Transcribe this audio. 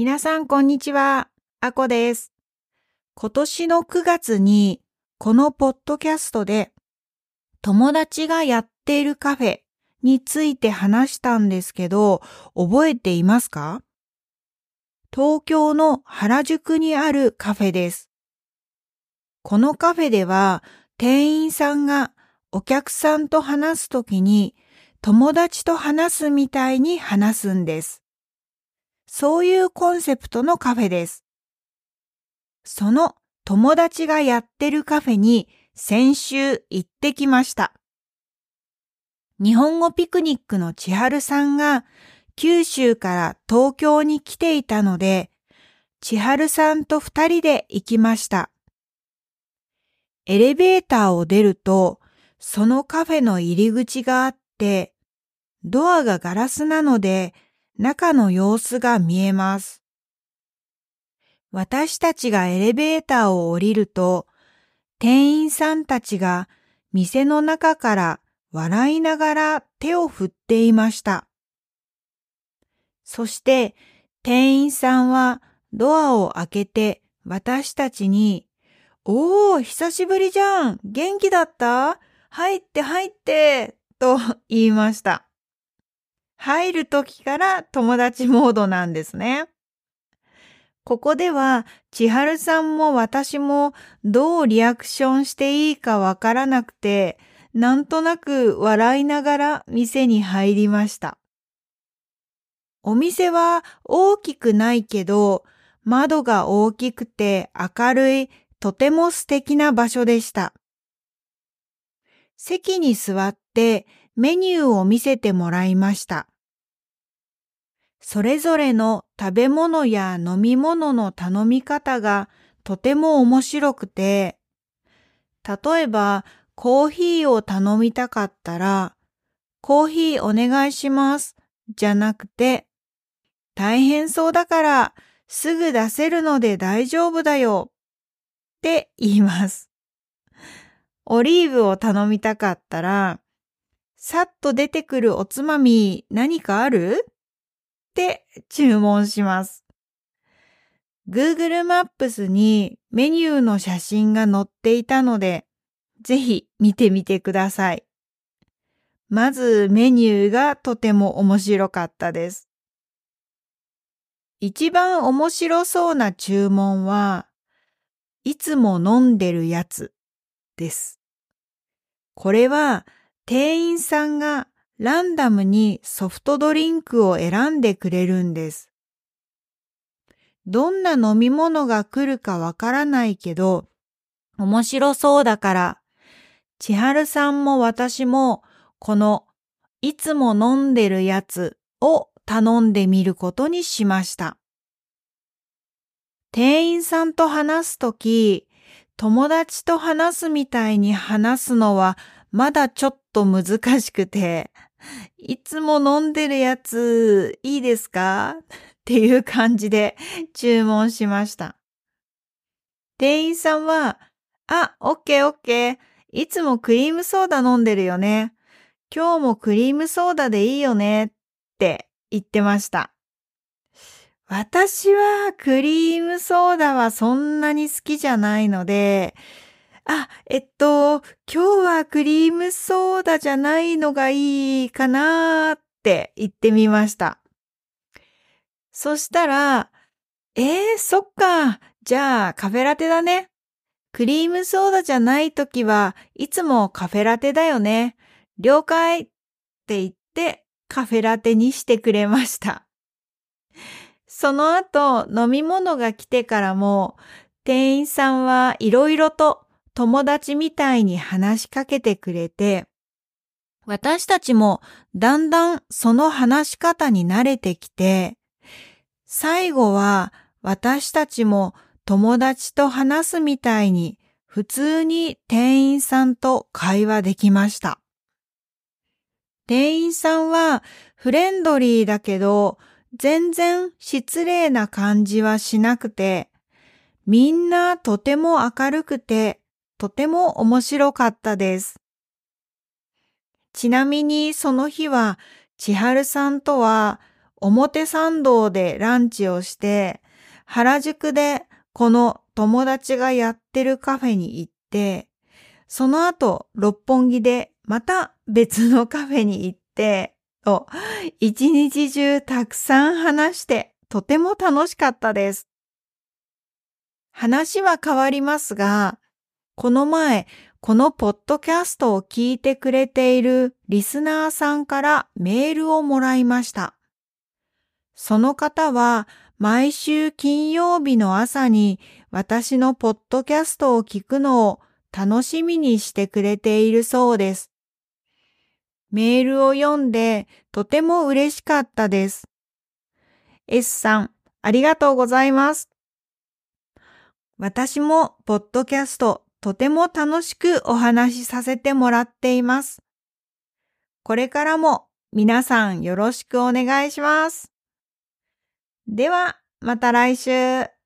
皆さんこんにちは。あこです。今年の9月にこのポッドキャストで友達がやっているカフェについて話したんですけど、覚えていますか？東京の原宿にあるカフェです。このカフェでは店員さんがお客さんと話すときに友達と話すみたいに話すんです。そういうコンセプトのカフェです。その友達がやってるカフェに先週行ってきました。日本語ピクニックの千春さんが九州から東京に来ていたので、千春さんと二人で行きました。エレベーターを出ると、そのカフェの入り口があって、ドアがガラスなので中の様子が見えます。私たちがエレベーターを降りると、店員さんたちが店の中から笑いながら手を振っていました。そして店員さんはドアを開けて私たちに、おー、久しぶりじゃん元気だった？入って入ってと言いました。入る時から友達モードなんですね。ここでは千春さんも私もどうリアクションしていいかわからなくて、なんとなく笑いながら店に入りました。お店は大きくないけど、窓が大きくて明るいとても素敵な場所でした。席に座ってメニューを見せてもらいました。それぞれの食べ物や飲み物の頼み方がとても面白くて、例えばコーヒーを頼みたかったら、コーヒーお願いしますじゃなくて、大変そうだからすぐ出せるので大丈夫だよって言います。オリーブを頼みたかったら、さっと出てくるおつまみ何かある？って注文します。Google マップスにメニューの写真が載っていたので、ぜひ見てみてください。まずメニューがとても面白かったです。一番面白そうな注文は、いつも飲んでるやつです。これは店員さんがランダムにソフトドリンクを選んでくれるんです。どんな飲み物が来るかわからないけど、面白そうだから、千春さんも私もこのいつも飲んでるやつを頼んでみることにしました。店員さんと話すとき、友達と話すみたいに話すのはまだちょっと難しくて、いつも飲んでるやついいですか？っていう感じで注文しました。店員さんは、あ、オッケーオッケー。いつもクリームソーダ飲んでるよね。今日もクリームソーダでいいよねって言ってました。私はクリームソーダはそんなに好きじゃないので、あ、えっと、今日はクリームソーダじゃないのがいいかなって言ってみました。そしたら、えー、そっか。じゃあカフェラテだね。クリームソーダじゃないときはいつもカフェラテだよね。了解って言ってカフェラテにしてくれました。その後飲み物が来てからも店員さんはいろいろと友達みたいに話しかけてくれて、私たちもだんだんその話し方に慣れてきて、最後は私たちも友達と話すみたいに普通に店員さんと会話できました。店員さんはフレンドリーだけど全然失礼な感じはしなくてみんなとても明るくてとても面白かったです。ちなみにその日は千春さんとは表参道でランチをして、原宿でこの友達がやってるカフェに行って、その後六本木でまた別のカフェに行って、と一日中たくさん話してとても楽しかったです。話は変わりますが、この前このポッドキャストを聞いてくれているリスナーさんからメールをもらいました。その方は毎週金曜日の朝に私のポッドキャストを聞くのを楽しみにしてくれているそうです。メールを読んでとても嬉しかったです。S さん、ありがとうございます。私もポッドキャストとても楽しくお話しさせてもらっています。これからも皆さんよろしくお願いします。では、また来週。